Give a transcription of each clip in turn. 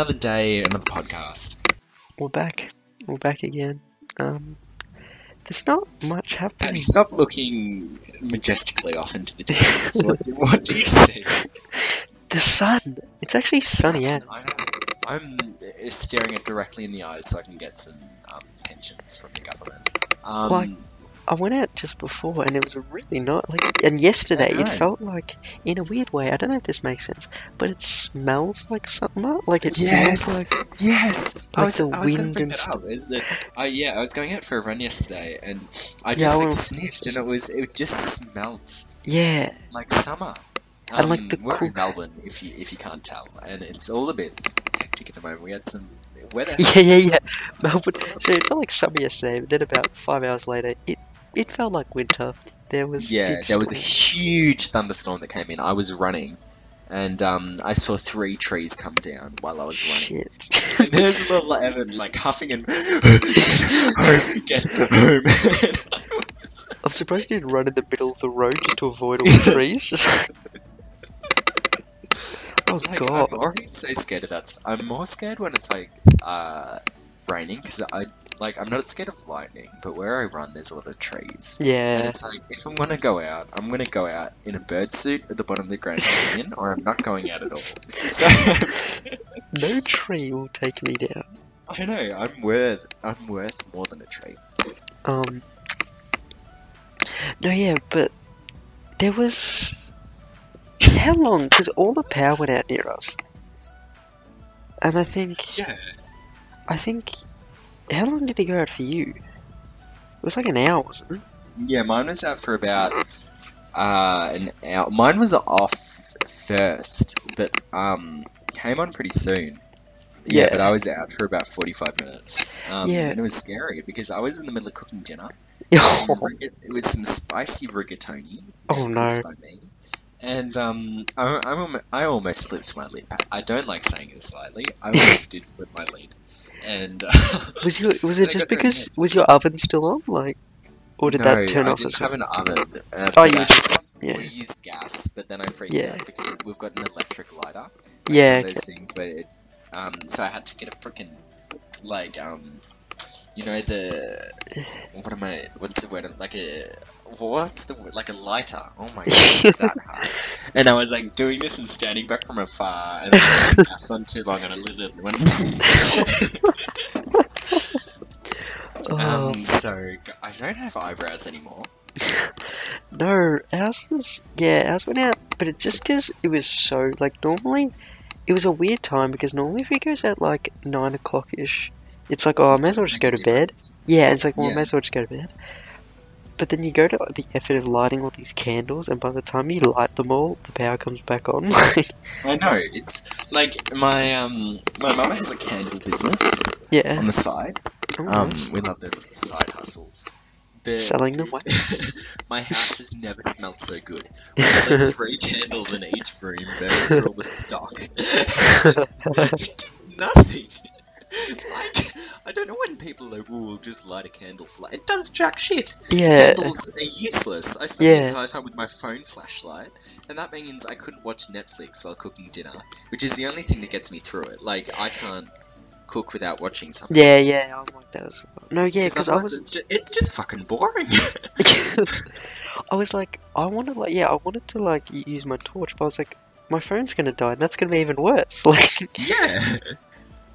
Another day, another podcast. We're back. We're back again. Um, there's not much happening. stop looking majestically off into the distance. what, what do you see? The sun. It's actually sunny out. I- I'm uh, staring it directly in the eyes so I can get some um, pensions from the government. Um, Like- I went out just before and it was really not like. And yesterday it felt like, in a weird way, I don't know if this makes sense, but it smells like summer. Like it Yes. like. Yes, I was, the I was wind and stuff. Is that? Uh, yeah, I was going out for a run yesterday, and I just I like went- sniffed, and it was it just smelt Yeah. like summer. And, like, the we're in cool- Melbourne, if you if you can't tell, and it's all a bit hectic at the moment. We had some weather. Yeah, yeah, yeah. Melbourne. So it felt like summer yesterday, but then about five hours later, it it felt like winter. There was Yeah, there was a huge thunderstorm that came in. I was running, and um, I saw three trees come down while I was running. Shit. And there's little Evan like huffing and home, get home. I'm surprised you didn't run in the middle of the road just to avoid all the trees. Oh like, god. I'm already so scared of that. I'm more scared when it's like uh, raining because I like I'm not scared of lightning, but where I run there's a lot of trees. Yeah. And it's like if I'm gonna go out, I'm gonna go out in a bird suit at the bottom of the Grand Canyon, or I'm not going out at all. So No tree will take me down. I know I'm worth I'm worth more than a tree. Um. No, yeah, but there was. How long? Because all the power went out near us. And I think. Yeah. I think. How long did it go out for you? It was like an hour, wasn't it? Yeah, mine was out for about uh, an hour. Mine was off first, but um, came on pretty soon. Yeah, Yeah. but I was out for about forty-five minutes. Um, Yeah. and it was scary because I was in the middle of cooking dinner. Some it was some spicy rigatoni. Oh, no. By me. And um, I, I'm, I almost flipped my lid. I don't like saying this lightly. I almost did flip my lid. And uh, Was your was it just because was your oven still on, like, or did no, that turn I off didn't have an oven. Uh, Oh, you just yeah We use gas, but then I freaked Yeah. out because we've got an electric lighter. Like Yeah, those things, but it, um, so I had to get a freaking like um, you know the what am I? What's the word? Like a what's the word? Like a lighter. Oh my god, that hard. And I was like doing this and standing back from afar, and then I gas on too long, and I lit it. When... Oh. um, so I don't have eyebrows anymore. No, ours was yeah, ours went out, but it just because it was so like normally, it was a weird time because normally if it goes out like nine o'clock ish, it's like oh I may as well just go to bed. Yeah, it's like well I Yeah. may as well just go to bed. But then you go to the effort of lighting all these candles, and by the time you light them all, the power comes back on. I know it's like my um my mum has a candle business yeah, on the side. Oh, Um, nice. we love the side hustles. The, selling them wax. my house has never smelled so good. Like three candles in each room, through all the stock. Nothing. Like I don't know when people are like, "Oh, just light a candle for light." It does jack shit. yeah, Candles are useless. I spent Yeah. the entire time with my phone flashlight, and that means I couldn't watch Netflix while cooking dinner, which is the only thing that gets me through it. Like I can't cook without watching something. yeah, yeah. I'm like that as well. No, yeah, because I was. It's just fucking boring. I was like, I wanted like, yeah, I wanted to like use my torch, but I was like, my phone's gonna die, and that's gonna be even worse. Like, yeah.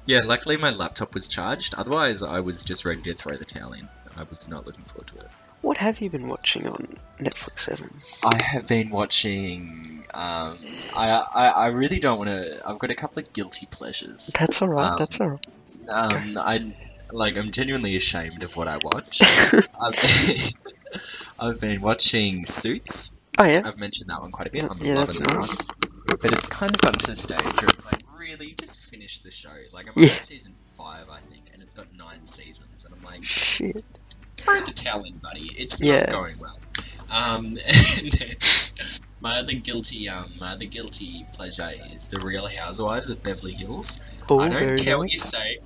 Yeah, luckily my laptop was charged. Otherwise, I was just ready to throw the towel in. I was not looking forward to it. what have you been watching on Netflix Seven? I have been watching. Um, I, I I really don't want to. I've got a couple of guilty pleasures. That's all right. Um, that's all right. Um, I like. I'm genuinely ashamed of what I watch. I've been, I've been watching Suits. Oh yeah, I've mentioned that one quite a bit. I'm yeah, that's loving that nice. one. But it's kind of gotten to the stage where it's like, really, just finished the show. Like, I'm Yeah. on season five, I think, and it's got nine seasons, and I'm like, Shit. throw the towel in, buddy. It's Yeah. not going well. Um, my other guilty, um, my other guilty pleasure is the Real Housewives of Beverly Hills. Oh, I don't care what you say.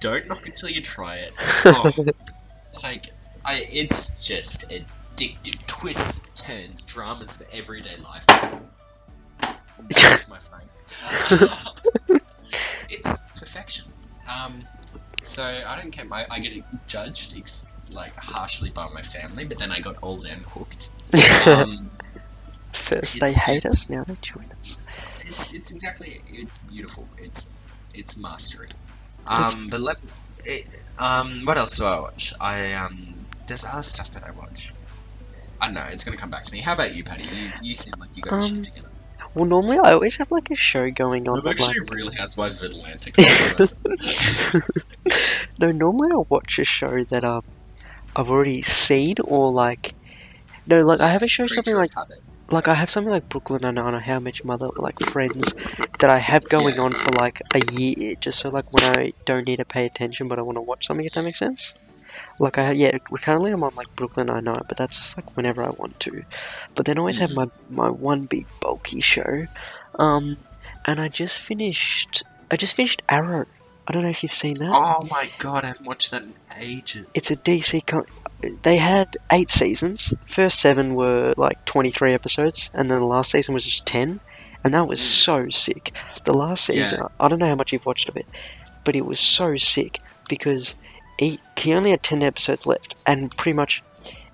Don't knock it till you try it. Oh, like, I, it's just addictive. Twists, turns, dramas of everyday life. That's my phone. it's perfection. Um, so I don't care. my I get judged ex- like harshly by my family, but then I got old and hooked. Um, First they hate us, now they join us. it's, it's exactly it's beautiful. It's it's mastery. Um, but let it, um, what else do I watch? I um, there's other stuff that I watch. I don't know. It's gonna come back to me. How about you, Patty? You, you seem like you got Um, shit together. Well, normally I always have like a show going on. I'm actually like, a Real Housewives of Atlanta. kind of person. no, normally I'll watch a show that um I've already seen or like no, like I have a show something like like I have something like Brooklyn Nine Nine How I Your Mother, like Friends, that I have going Yeah. on for like a year, just so like when I don't need to pay attention but I want to watch something, if that makes sense. Like I yeah, currently I'm on like Brooklyn Nine Nine, but that's just like whenever I want to. But then I always have my my one big bulky show, um, and I just finished I just finished Arrow. I don't know if you've seen that. Oh my god, I haven't watched that in ages. It's a DC. Com- they had eight seasons. First seven were like twenty three episodes, and then the last season was just ten, and that was Mm. so sick. The last season, I don't know how much you've watched of it, but it was so sick because he he only had ten episodes left, and pretty much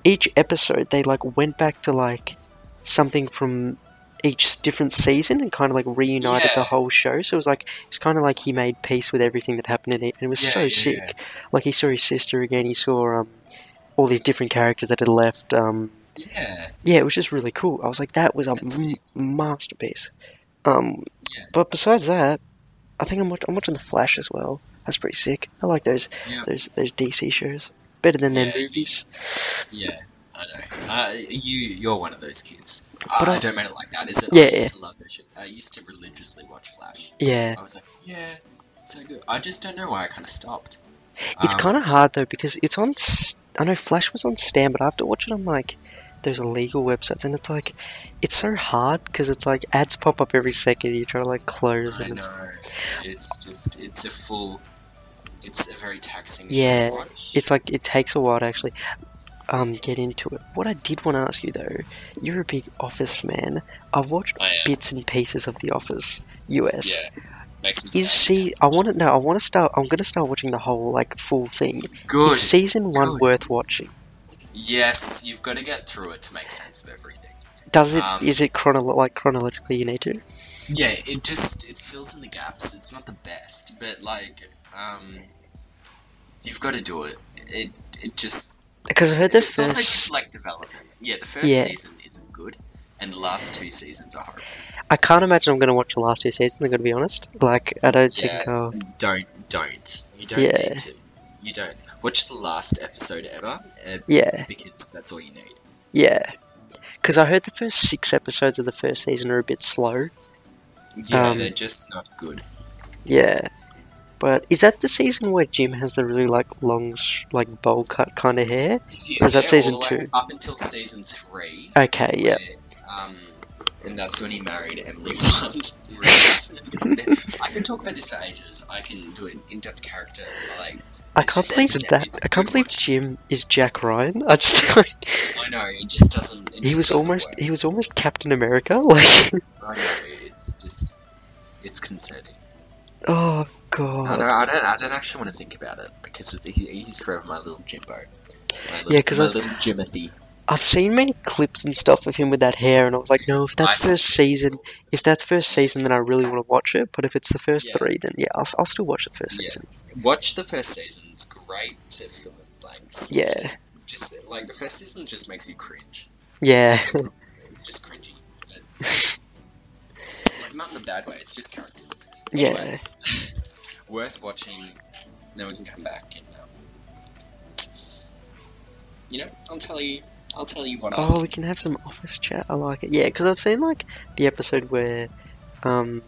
each episode they like went back to like something from each different season and kind of like reunited the whole show. So it was like it's kind of like he made peace with everything that happened in it, and it was Yeah, so yeah, sick yeah. like he saw his sister again. He saw um, all these different characters that had left. Um, Yeah. yeah, it was just really cool. I was like, that was a m- masterpiece. Um, Yeah. but besides that, I think I'm, watch- I'm watching The Flash as well. That's pretty sick. I like those Yeah. those those DC shows better than their Yeah. movies. Yeah, I know. Uh, you, you're one of those kids. But I, I- I don't mean it like that. Is it? Yeah, I used to love that shit. I used to religiously watch Flash. Yeah, I was like, yeah, it's so good. I just don't know why I kind of stopped. it's Um, kind of hard though because it's on. I know Flash was on Stan, but I have to watch it on like those illegal websites, and it's like it's so hard because it's like ads pop up every second. You try to like close, I and it's know. It's just, it's a full, it's a very taxing Yeah. to watch. it's like it takes a while to actually um get into it. What I did want to ask you though, you're a big Office man. I've watched bits and pieces of The Office US. Yeah. Makes me Is see, I want to know. I want to start. I'm gonna start watching the whole like full thing. Good. Is season one Good. worth watching? Yes, you've got to get through it to make sense of everything. Does it? Um, Is it chronolo- like chronologically? You need to. Yeah, it just it fills in the gaps. It's not the best, but like, um, you've got to do it. It it just Because I heard the first. like, like development. Yeah, the first Yeah. season isn't good, and the last two seasons are horrible. I can't imagine I'm gonna watch the last two seasons. I'm gonna be honest. Like I don't Yeah. think. I'll... Don't don't you don't Yeah. need to. You don't watch the last episode ever uh, Yeah, because that's all you need. yeah. Because I heard the first six episodes of the first season are a bit slow. Yeah, Um, they're just not good. Yeah. But is that the season where Jim has the really like long, like bowl cut kind of hair? is that Yeah, season all the way two? Up until season three. Okay, yeah. Um, and that's when he married Emily Blunt. I can talk about this for ages. I can do an in-depth character like I can't believe that. I can't believe watch. Jim is Jack Ryan. I just like I know it just doesn't. It he just was doesn't almost work. he was almost Captain America. Like I know it just it's concerning. oh I god. don't, I don't. I don't actually want to think about it because he, he's forever my little Jimbo. My little, Yeah, 'cause my I've- little Jimothy. I've seen many clips and stuff of him with that hair, and I was like, no, if that's I've first seen- season, if that's first season, then I really want to watch it. But if it's the first Yeah. three, then yeah, I'll, I'll still watch the first Yeah. season. Watch the first season. It's great to fill in blanks. Yeah, Just like the first season just makes you cringe. yeah, just cringy. But, like not in a bad way. It's just characters. yeah. Worth watching. Then we can come back and um, you know I'll tell you. I'll tell you what I Oh, we can have some office chat. I like it. Yeah, because I've seen like the episode where, um,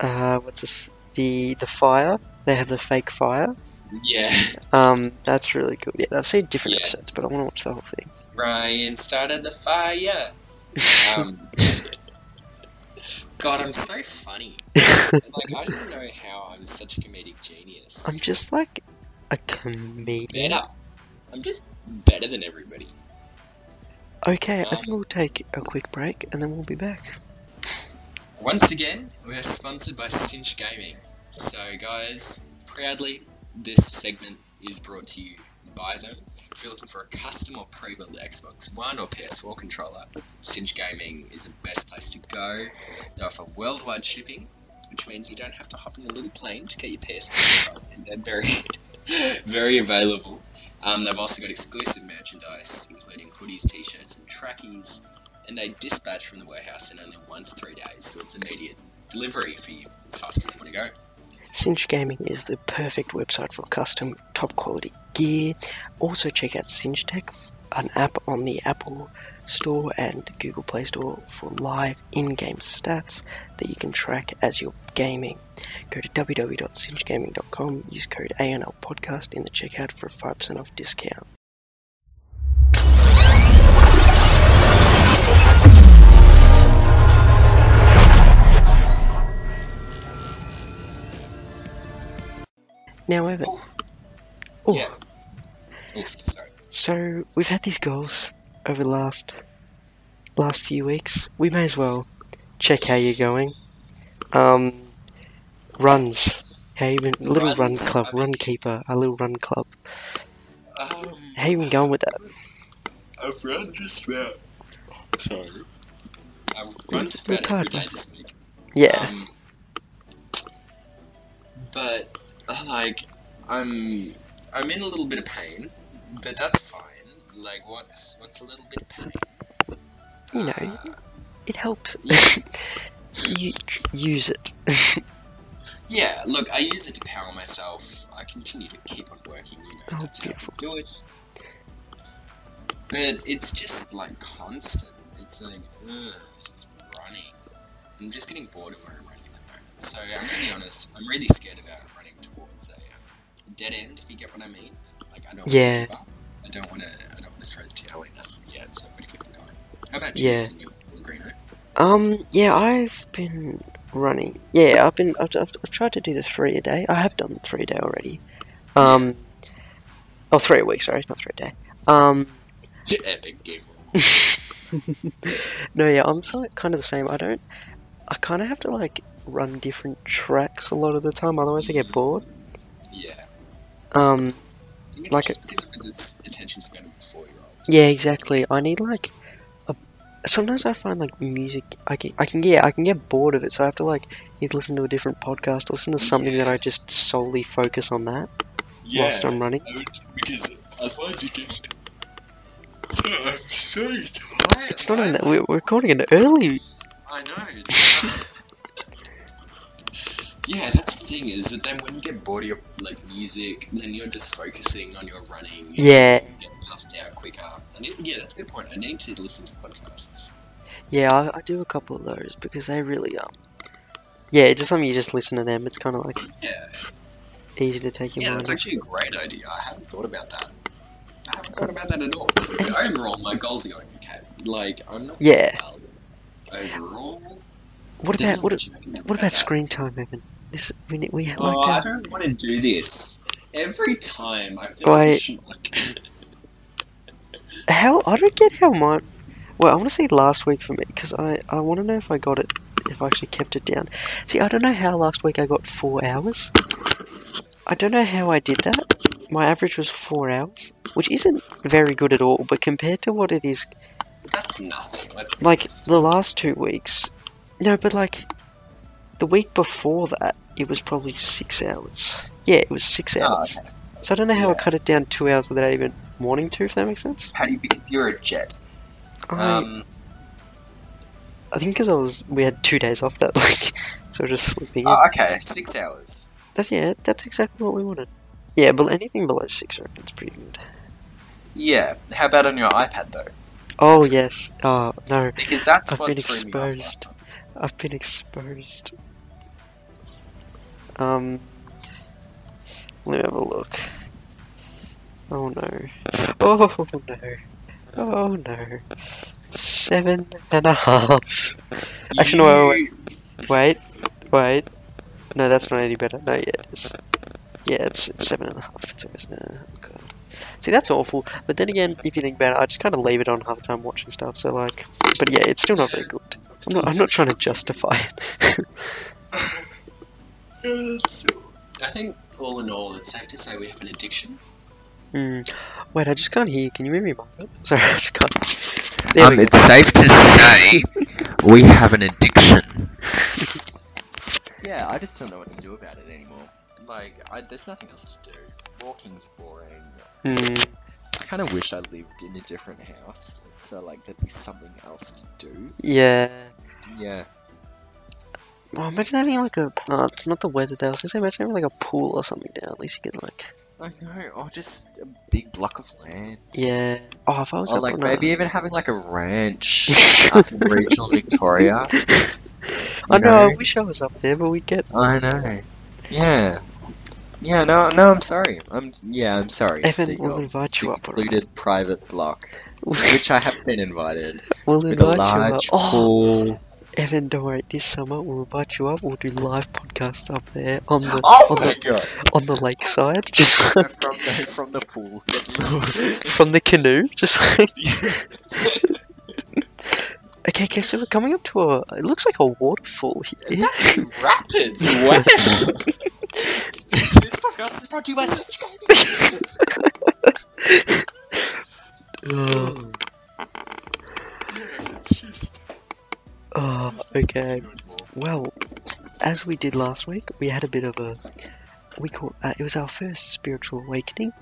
uh, what's this? The the fire. They have the fake fire. Yeah, Um, that's really good. Yeah, I've seen different Yeah. episodes, but I want to watch the whole thing. Ryan started the fire. Um, God, I'm so funny. Like I don't know how I'm such a comedic genius. I'm just like a comedian. better. I'm just better than everybody. Okay, I Um, think we'll take a quick break and then we'll be back. Once again, we are sponsored by Cinch Gaming. So, guys, proudly, this segment is brought to you by them. If you're looking for a custom or pre-built Xbox One or PS4 controller, Cinch Gaming is the best place to go. They offer worldwide shipping, which means you don't have to hop in a little plane to get your PS4 controller, and they're very, very available. Um, they've also got exclusive merchandise, including hoodies, t-shirts, and trackies, and they dispatch from the warehouse in only one to three days, so it's immediate delivery for you as fast as you want to go. Cinch Gaming is the perfect website for custom, top quality gear. Also, check out Cinch Tech, an app on the Apple Store and Google Play Store for live in game stats that you can track as you're gaming. Go to www.cinchgaming.com, use code ANL Podcast in the checkout for a 5% off discount. Now, Evan. Oof. Oh, Yeah. Oof, sorry. So we've had these goals over the last last few weeks. We may as well check how you're going. Um, runs. How you been? Little run Runs, club, I mean- run keeper, a little run club. Um, How you been going with that? I've run just about. Sorry. I've run just about every tired, day man. this week. Yeah, Um, but like, I'm I'm in a little bit of pain, but that's fine. Like, what's what's a little bit of pain? you know, Uh, it helps. yeah. you use it. yeah. Look, I use it to power myself. I continue to keep on working. You know, Oh, that's beautiful. how I do it. But it's just like constant. It's like, ugh, just running. I'm just getting bored of where I'm running at the moment. So I'm really honest. I'm really scared about dead end. If you get what I mean. Like I don't. Yeah. Want to give up. I don't want to. I don't want to throw the towel in as of yet. So I'm gonna keep going. How about you, Yeah. Senor Greener? Um, yeah, I've been running. Yeah, I've been. I've, I've, I've tried to do the three a day. I have done the three a day already. Um, oh, three a week. Sorry, not three a day. Um, Epic game. no, yeah, I'm so, kind of the same. I don't. I kind of have to like run different tracks a lot of the time, otherwise I get bored. Yeah. Um, it's Like just because of its attention span of a four-year-old. yeah, exactly. I need like. A, sometimes I find like music. I can, I can yeah, I can get bored of it, so I have to like either listen to a different podcast, or listen to something that I just solely focus on that yeah, whilst I'm running. I because otherwise you just. I'm so tired. It's not that we're, recording it early. I know. yeah, that's the thing is that then when you get bored of your like music, then you're just focusing on your running. and Yeah. Get out quicker. I need, yeah, that's a good point. I need to listen to podcasts. Yeah, I, I do a couple of those because they really um. Yeah, it's just something you just listen to them. It's kind of like Yeah. easy to take your Yeah, mind off. actually a great idea. I haven't thought about that. I haven't thought about that at all. Overall, my goals are going okay. Like, I'm not Yeah. Overall, What about what? much I can do What about screen time, Evan? This we we Oh, like I don't want to do this. Every time, I feel like I Wait. should. How I don't get how much. Well, I want to see last week for me because I I want to know if I got it if I actually kept it down. See, I don't know how last week I got four hours. I don't know how I did that. My average was four hours, which isn't very good at all. But compared to what it is That's nothing. Let's like honest. the last two weeks. No, but like the week before that, it was probably six hours. Yeah, it was six hours. okay. So I don't know how I cut it down two hours without even wanting to. If that makes sense. How do you? You're a jet. I, Um, I think because I was we had two days off that week, so just sleeping in. oh, okay, six hours. That's yeah, that's exactly what we wanted. Yeah, but anything below six, I reckon, is pretty good. Yeah. How about on your iPad though? Oh yes. Oh no, Because that's I've what been threw me off. exposed. I've been exposed. Um, let me have a look. Oh no. Oh no. Oh no. Seven and a half. Actually, no, wait, Wait, wait. No, that's not any better. No, yeah, it is. Yeah, it's, it's seven and a half. It's always, uh, god. See, that's awful. But then again, if you think about it, I just kind of leave it on half the time watching stuff. So like, but yeah, it's still not very good. I'm not. I'm not trying to justify it. I think all in all, it's safe to say we have an addiction. Hmm. Wait, I just can't hear you. Can you move your mic up? Sorry, I just can't. There Um, it's safe to say we have an addiction. yeah, I just don't know what to do about it anymore. Like, I, there's nothing else to do. Walking's boring. Hmm. I kind of wish I lived in a different house, so like there'd be something else to do. Yeah. Yeah. Oh, imagine having like a. Oh, it's not the weather though. I was gonna say, imagine having like a pool or something down. At least you can like. I know, or just a big block of land. Yeah. Oh, if I was Or like maybe a... even having like a ranch up in regional Victoria. I you know, I wish I was up there, but we get. I know. Yeah. Yeah, no, no, I'm sorry. I'm yeah, I'm sorry. Evan will invite you up. secluded private block, which I have been invited, we'll with a invite you up. large Oh, pool. Evan, don't worry. This summer we'll invite you up. We'll do live podcasts up there on the Oh on the on the lakeside, just from like, the from the pool. from the canoe, just like. Okay, okay, so we're coming up to a. It looks like a waterfall here. Rapids. Wow. this podcast is brought to you by Such Ugh. Okay. Well, as we did last week, we had a bit of a. We call uh, it was our first spiritual awakening.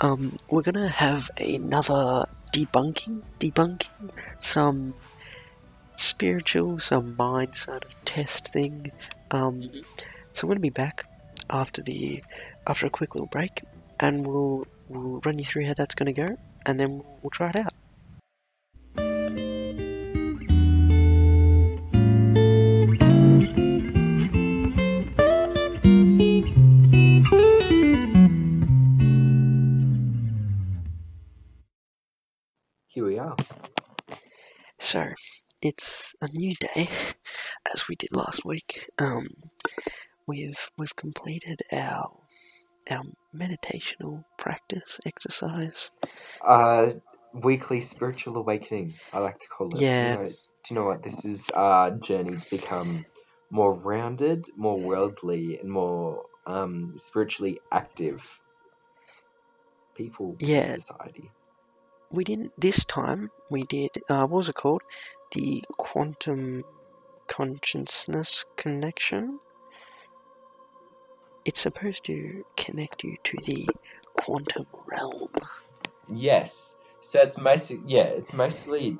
Um, we're gonna have another debunking, debunking some spiritual, some mind sort of test thing. Um, so I'm gonna be back after the after a quick little break, and we'll we'll run you through how that's gonna go, and then we'll try it out. It's a new day, as we did last week. Um, we've we've completed our our meditational practice exercise. Uh, weekly spiritual awakening. I like to call it. Yeah. You know, do you know what? This is our journey to become more rounded, more worldly, and more um spiritually active people Yeah. in society. We didn't this time. We did. Uh, what was it called? The quantum consciousness connection. It's supposed to connect you to the quantum realm. Yes. So it's mostly yeah. It's mostly.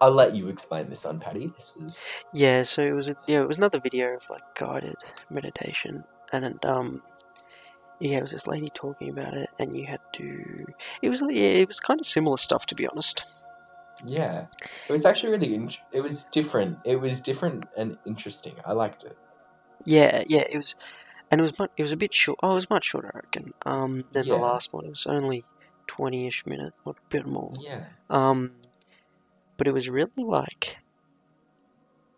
I'll let you explain this one, Patty. This was Yeah, so it was a, yeah, it was another video of like guided meditation, and it, um, yeah, it was this lady talking about it, and you had to. It was yeah, it was kind of similar stuff to be honest. Yeah. It was actually really. In- it was different. It was different and interesting. I liked it. Yeah, yeah, it was, and it was much, it was a bit short. Oh, it was much shorter, I reckon. Um, than Yeah. the last one. It was only twenty-ish minutes, or a bit more. Yeah. Um, but it was really like.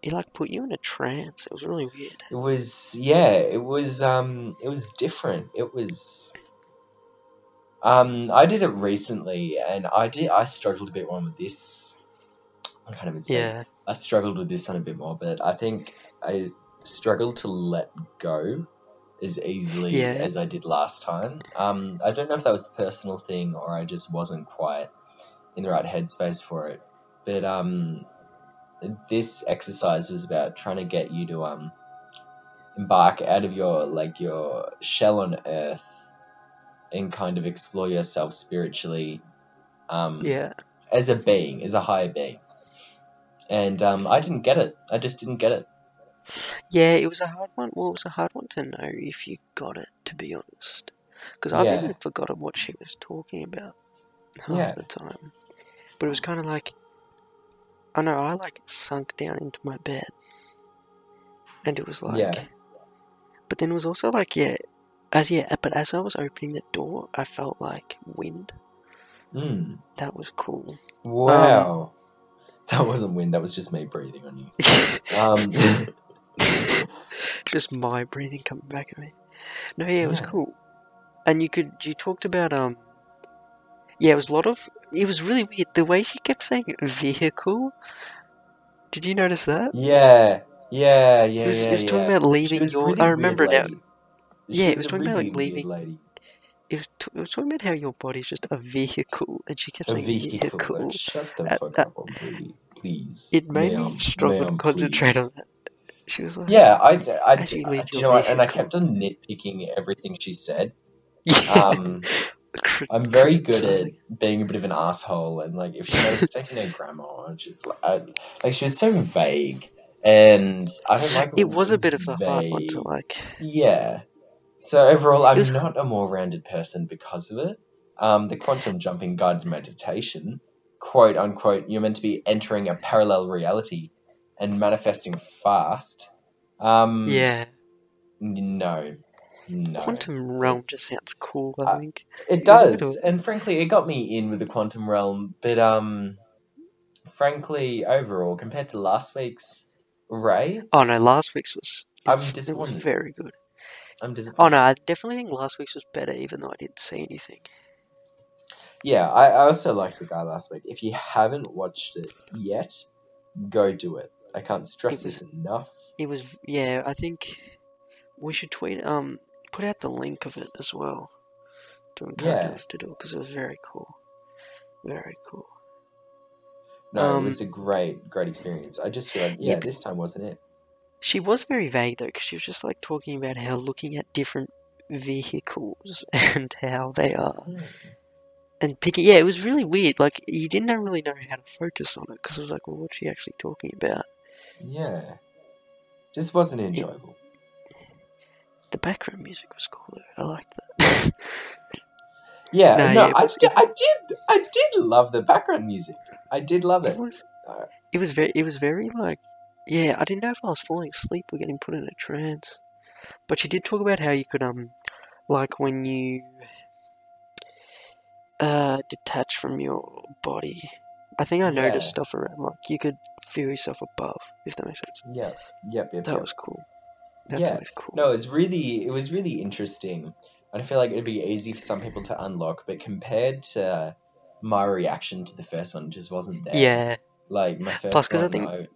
It like put you in a trance. It was really weird. It was yeah, it was um it was different. It was um I did it recently and I did I struggled a bit more with this. I kind of Yeah, I struggled with this one a bit more, but I think I struggled to let go as easily Yeah. as I did last time. Um I don't know if that was a personal thing or I just wasn't quite in the right headspace for it. But um this exercise was about trying to get you to um embark out of your like your shell on earth and kind of explore yourself spiritually um yeah. as a being as a higher being and um i didn't get it i just didn't get it Yeah, it was a hard one. Well, it was a hard one to know if you got it, to be honest. Because I've Yeah. even forgotten what she was talking about half Yeah. the time. But it was kind of like, I know, I like sunk down into my bed. And it was like, Yeah. but then it was also like, yeah, as yeah, but as I was opening the door, I felt like wind. mm. That was cool. wow that wasn't wind that was just me breathing on you um just my breathing coming back at me. No, yeah, it was cool. And you could you talked about um yeah, it was a lot of it was really weird the way she kept saying vehicle. Did you notice that? yeah Yeah, yeah, It was, yeah, was talking yeah. about leaving was your. really I remember now. lady. Yeah, it was talking about, like, leaving- lady. It was, t- it was talking about how your body's just a vehicle, and she kept A saying vehicle. vehicle. Like, shut the At fuck that- up, please. It made Ma'am, me struggle ma'am, to concentrate please. on that. She was like, Yeah, I, I, you I- you know? And I kept on nitpicking everything she said. yeah. Um, I'm very good at being a bit of an asshole, and like if she was taking her grammar, like, I, like she was so vague, and I don't like. It was a bit of a hard one to like. Yeah. So overall, I'm was- not a more rounded person because of it. Um, the quantum jumping guided meditation, quote unquote, you're meant to be entering a parallel reality and manifesting fast. Um, Yeah, No. No. quantum realm just sounds cool. I Uh, think. It was a bit does, and frankly, it got me in with the quantum realm. But um, frankly, overall, compared to last week's Ray, Oh no, last week's was. I'm It was very good. I'm disappointed. Oh no, I definitely think last week's was better, even though I didn't see anything. Yeah, I, I also liked the guy last week. If you haven't watched it yet, go do it. I can't stress It was- this enough. It was yeah. I think we should tweet um put out the link of it as well to encourage Yeah. us to do it because it was very cool. Very cool. No, Um, it was a great, great experience. I just feel like, Yeah, yeah, but- this time wasn't it. She was very vague though, because she was just like talking about how looking at different vehicles and how they are, and picking. Yeah, it was really weird. Like you didn't really know how to focus on it because it was like, well, what's she actually talking about? Yeah. Just wasn't enjoyable. The background music was cool though. I liked that. Yeah, No, no, yeah, I, was- di- I did, I did love the background music. I did love it it. was. Uh, It was very. It was very like. Yeah, I didn't know if I was falling asleep or getting put in a trance. But she did talk about how you could um, like when you uh detach from your body. I think I noticed Yeah. stuff around like you could feel yourself above, if that makes sense. Yeah, yep, yep, That yep. was cool. That's Yeah. always cool. No, it was really, it was really interesting. And I feel like it'd be easy for some people to unlock, but compared to my reaction to the first one, it just wasn't there. Yeah. Like my first Plus, 'cause I think- I,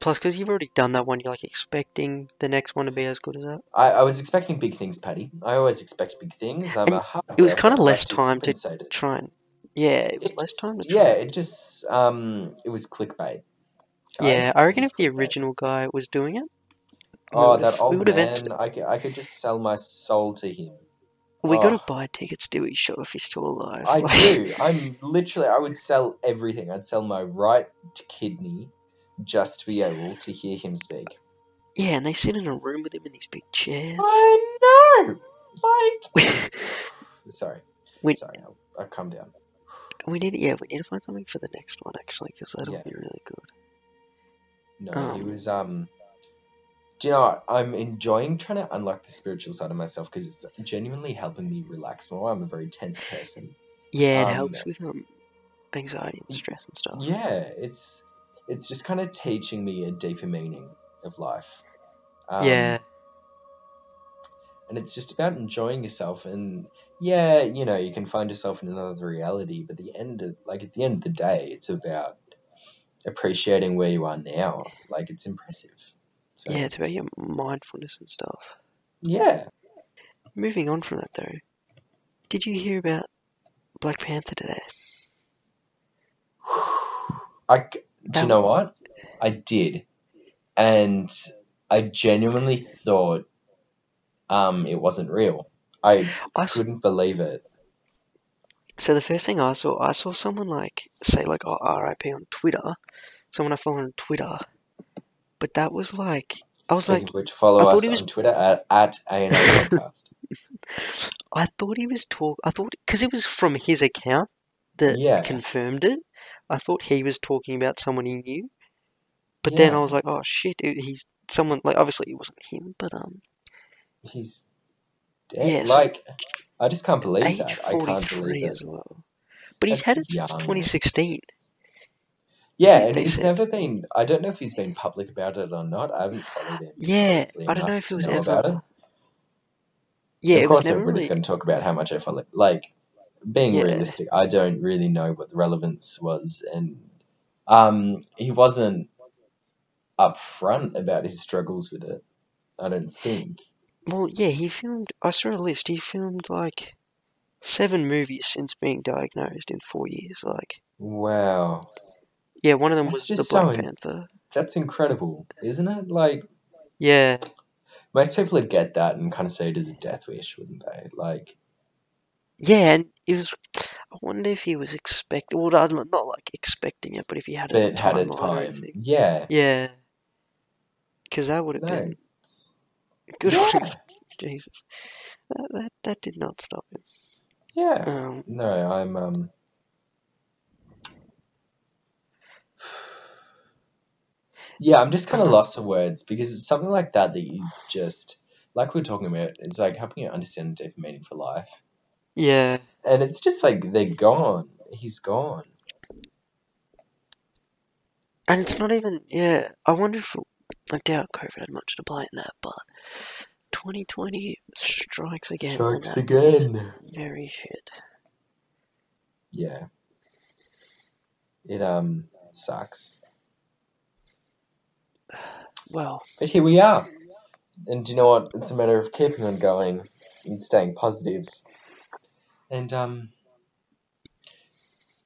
Plus, because you've already done that one, you're like expecting the next one to be as good as that. I, I was expecting big things, Paddy. I always expect big things. I'm And a hard it was kinda less time to it. Try and yeah, it was It less time to try. Yeah, it just um, it was clickbait. yeah. I reckon if the original guy was doing it, Oh, that old would have man! entered. I could, I could just sell my soul to him. We Oh. gotta buy tickets to his show if he's still alive. I like- do. I'm literally. I would sell everything. I'd sell my right kidney just to be able to hear him speak. Yeah, and they sit in a room with him in these big chairs. I know. Like, sorry, we, sorry. I'll, I'll calm down. we need, yeah, we need to find something for the next one actually, because that'll Yeah. be really good. No, Um, it was um. Do you know what? I'm enjoying trying to unlock the spiritual side of myself because it's genuinely helping me relax more. I'm a very tense person. Yeah, it Um, helps with um anxiety and stress and stuff. Yeah, it's it's just kind of teaching me a deeper meaning of life. Um, yeah, and it's just about enjoying yourself. And yeah, you know, you can find yourself in another reality, but the end, of, like at the end of the day, it's about appreciating where you are now. Like it's impressive. So, yeah, it's about your mindfulness and stuff. yeah. Moving on from that though, did you hear about Black Panther today? I do you know what? I did, and I genuinely thought um it wasn't real. I I s- couldn't believe it. so the first thing I saw, I saw someone like say like oh, R.I.P. on Twitter, someone I follow on Twitter, but that was like I was Speaking like which, follow I thought us he was- on Twitter at at ANL Podcast. I thought he was talk. I thought because it was from his account that Yeah. confirmed it. I thought he was talking about someone he knew, but then I was like, oh shit, it- he's someone like obviously it wasn't him, but um, He's dead. Yeah, so- like I just can't believe age that. I can't believe it. as well. But he's That's had it since 2016. Yeah, and he's said- never been. I don't know if he's been public about it or not. I haven't followed him. Yeah, I don't know if it was ever. about it. Yeah, of it was course, just really. going to talk about how much I follow. Like, being Yeah. realistic, I don't really know what the relevance was, and um, he wasn't. upfront about his struggles with it. I don't think. Well, yeah, he filmed. I saw a list. He filmed like seven movies since being diagnosed in four years. Like, Wow, yeah, one of them That's was the just Black so- Panther. that's incredible, isn't it? Like Yeah, most people would get that and kind of say it as a death wish, wouldn't they? Like, yeah, and it was. I wonder if he was expecting. Well, not like expecting it, but if he had a it had a time. Yeah. Yeah, because that would have No. been good. Yeah. Jesus, that, that that did not stop him. Yeah. Um, No, I'm um. Yeah, I'm just kind of Uh-huh. lost for words because it's something like that that you just like we are talking about. It's like helping you understand deeper meaning for life, yeah, and it's just like they're gone. He's gone. and it's not even. Yeah, I wonder if I doubt COVID had much to play in that, but 2020 strikes again. Strikes again. Very shit. Yeah. It um sucks, Well, but here we are. And you know what? It's a matter of keeping on going and staying positive, and um,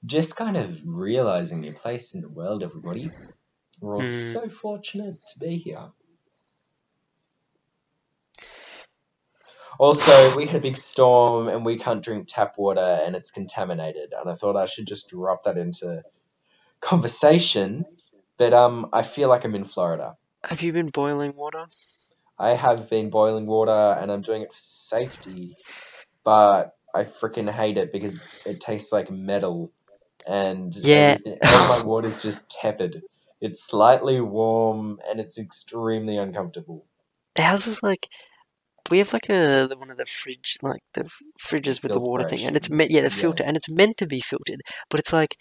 just kind of realizing your place in the world. Everybody, we're all Mm. so fortunate to be here. Also, we had a big storm and we can't drink tap water and it's contaminated. And I thought I should just drop that into conversation. But um, I feel like I'm in Florida. have you been boiling water? I have been boiling water and I'm doing it for safety, but I freaking hate it because it tastes like metal and Yeah. all my water's just tepid. It's slightly warm and it's extremely uncomfortable. Ours is like we have like a the- one of the fridge like the fridges with the water thing, and it's meant yeah the Filtrations, yeah. filter, and it's meant to be filtered, but it's like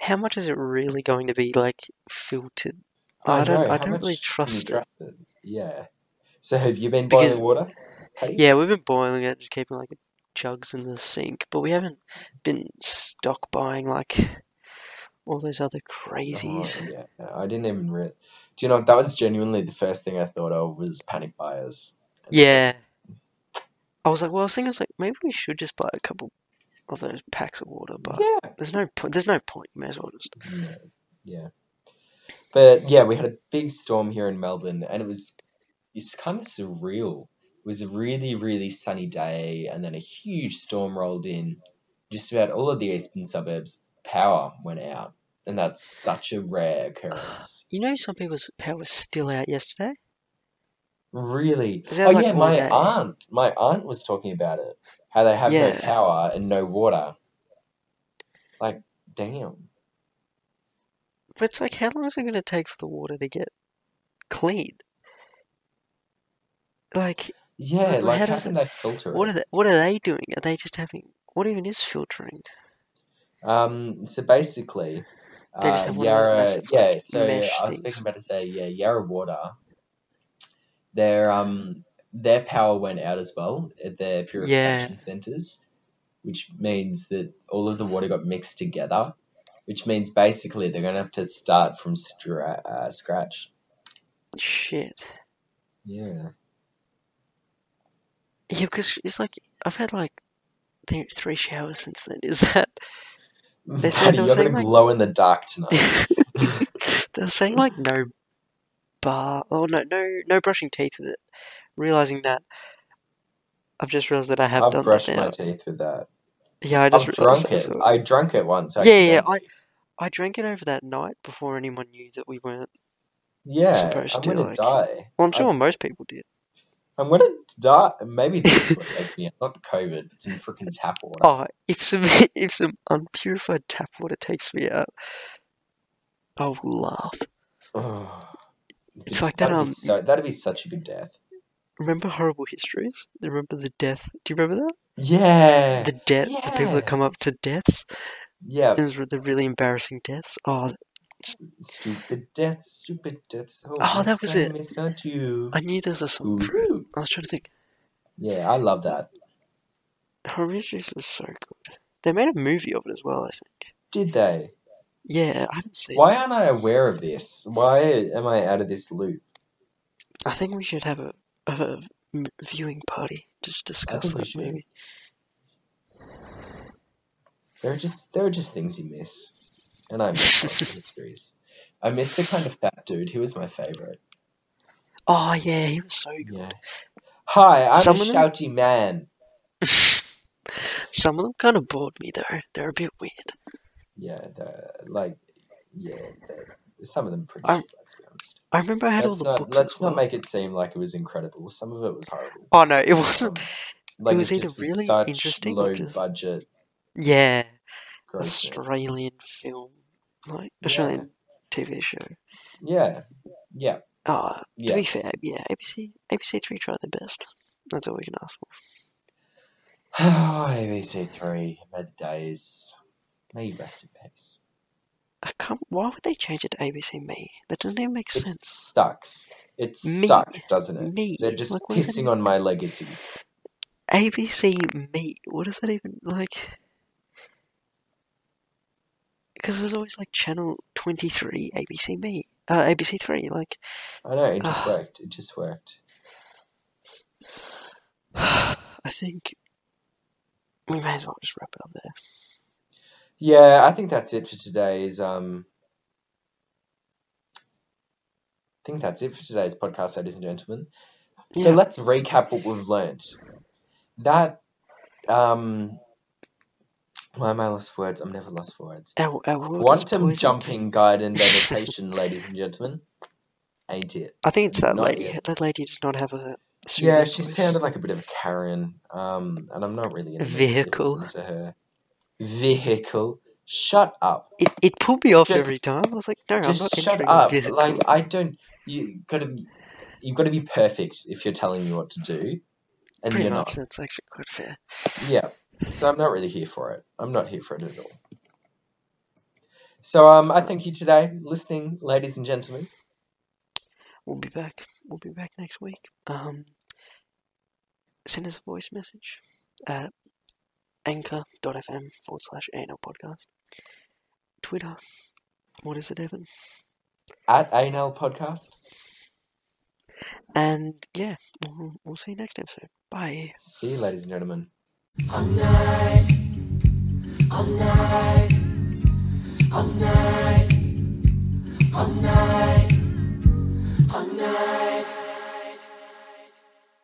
how much is it really going to be like filtered? I don't- know, I don't really trust you it. trust it. Yeah. So have you been Because- boiling water? Paddy? Yeah, we've been boiling it, just keeping like jugs in the sink, but we haven't been stock buying like all those other crazies. Oh, yeah, I didn't even read. Do you know that was genuinely the first thing I thought of was panic buyers. Yeah. I was like, well, I was thinking, I was like, maybe we should just buy a couple of those packs of water, but Yeah. there's no point. There's no point. May as well just. Yeah. Yeah. But yeah, we had a big storm here in Melbourne, and it was it's kind of surreal. It was a really, really sunny day, and then a huge storm rolled in. Just about all of the eastern suburbs, power went out, and that's such a rare occurrence. You know, some people's power was still out yesterday. Really? Oh like yeah, my day? aunt, my aunt was talking about it. How they have Yeah. no power and no water. Like, damn. But it's like, how long is it going to take for the water to get clean? Like, Yeah, like how how does can it- they filter what it? are they? What are they doing? Are they just having? What even is filtering? Um, so basically, uh, have one of those Yarra, yeah. So I was speaking about to say, yeah, Yarra Water. Their um, their power went out as well at their purification centers, which means that all of the water got mixed together. Which means basically they're gonna have to start from stra- uh, scratch. Shit. Yeah. Yeah, because it's like I've had like th- three showers since then. Is that mm-hmm. They said Paddy, they were you're gonna saying, like- glow in the dark tonight. they're saying like no bar? Oh no, no, no brushing teeth with it. Realizing that I've just realized that I have I've done brushed that now. my teeth with that. Yeah, I just I've realized drunk that it. as well. I drank it once. Yeah, yeah. I I drank it over that night before anyone knew that we weren't. Yeah, supposed I'm to, gonna like- die. Well, I'm I- sure most people did. I'm gonna die. Maybe this is what takes me out. Not COVID, but some freaking tap water. Oh, if some if some unpurified tap water takes me out, I will laugh. Oh. It's like that, That'd um, so, that'd be such a good death. Remember horrible histories? Remember the death? Do you remember that? Yeah. The death, Yeah. the people that come up to deaths. Yeah. It was the really embarrassing deaths. Oh, Stupid deaths. Stupid deaths. Oh, Oh, that was it. It's not you. I knew there was a song. Ooh. I was trying to think. Yeah, I love that. Histories was so good. They made a movie of it as well. I think. Did they? Yeah, I haven't seen. Why aren't I aware of this? Why am I out of this loop? I think we should have a a viewing party. Just discuss that movie. There are just there are just things you miss, and I miss mysteries. I miss the kind of fat dude. He was my favorite. Oh yeah, he was so good. Yeah. Hi, I'm Some a them- shouty man. Some of them kind of bored me though. They're a bit weird. Yeah, like, yeah, some of them pretty I'm- let's be honest. I remember I had Let's all the not books. let's as not well. make it seem like it was incredible. Some of it was horrible. Oh no, it wasn't. Um, like was either just really interesting or low just- budget Yeah, Australian film, like Yeah. Australian TV show. Yeah, yeah, Oh, to yeah. be fair, yeah, ABC ABC Three tried their best. That's all we can ask for. Oh, ABC Three, mid days. May you rest in peace. I can't, why would they change it to ABC Me? That doesn't even make It sense. sucks. It Me. sucks, doesn't it? Me, They're just like, does pissing on my legacy. ABC Me. What is that even like? Because it was always like Channel Twenty Three, ABC Me, uh, ABC Three. Like, I know, it just Ah. worked. It just worked. I think we may as well just wrap it up there. Yeah, I think that's it for today's um I think that's it for today's podcast, ladies and gentlemen. So Yeah. let's recap what we've learned. That um why am I lost for words? I'm never lost for words. Our, our Quantum jumping guide and meditation, ladies and gentlemen. Ain't it? I think it's that Not lady. That lady does not have a. Yeah, she voice. sounded like a bit of a Karen. Um and I'm not really in a to Vehicle. to her. Vehicle. Shut up. It, it pulled me off Just- every time. I was like, no, I'm not Just shut up. vehicle. Like I don't. You gotta. You've got to be perfect if you're telling me what to do, and Pretty you're much, not. that's actually quite fair. Yeah. So I'm not really here for it. I'm not here for it at all. So um, I thank you today, listening, ladies and gentlemen. We'll be back. We'll be back next week. Um, send us a voice message at anchor.fm forward slash anal podcast. Twitter. What is it, Evan? At ANL Podcast. And yeah, we'll, we'll see you next episode. Bye. See you, ladies and gentlemen. All night, all night, all night, all night.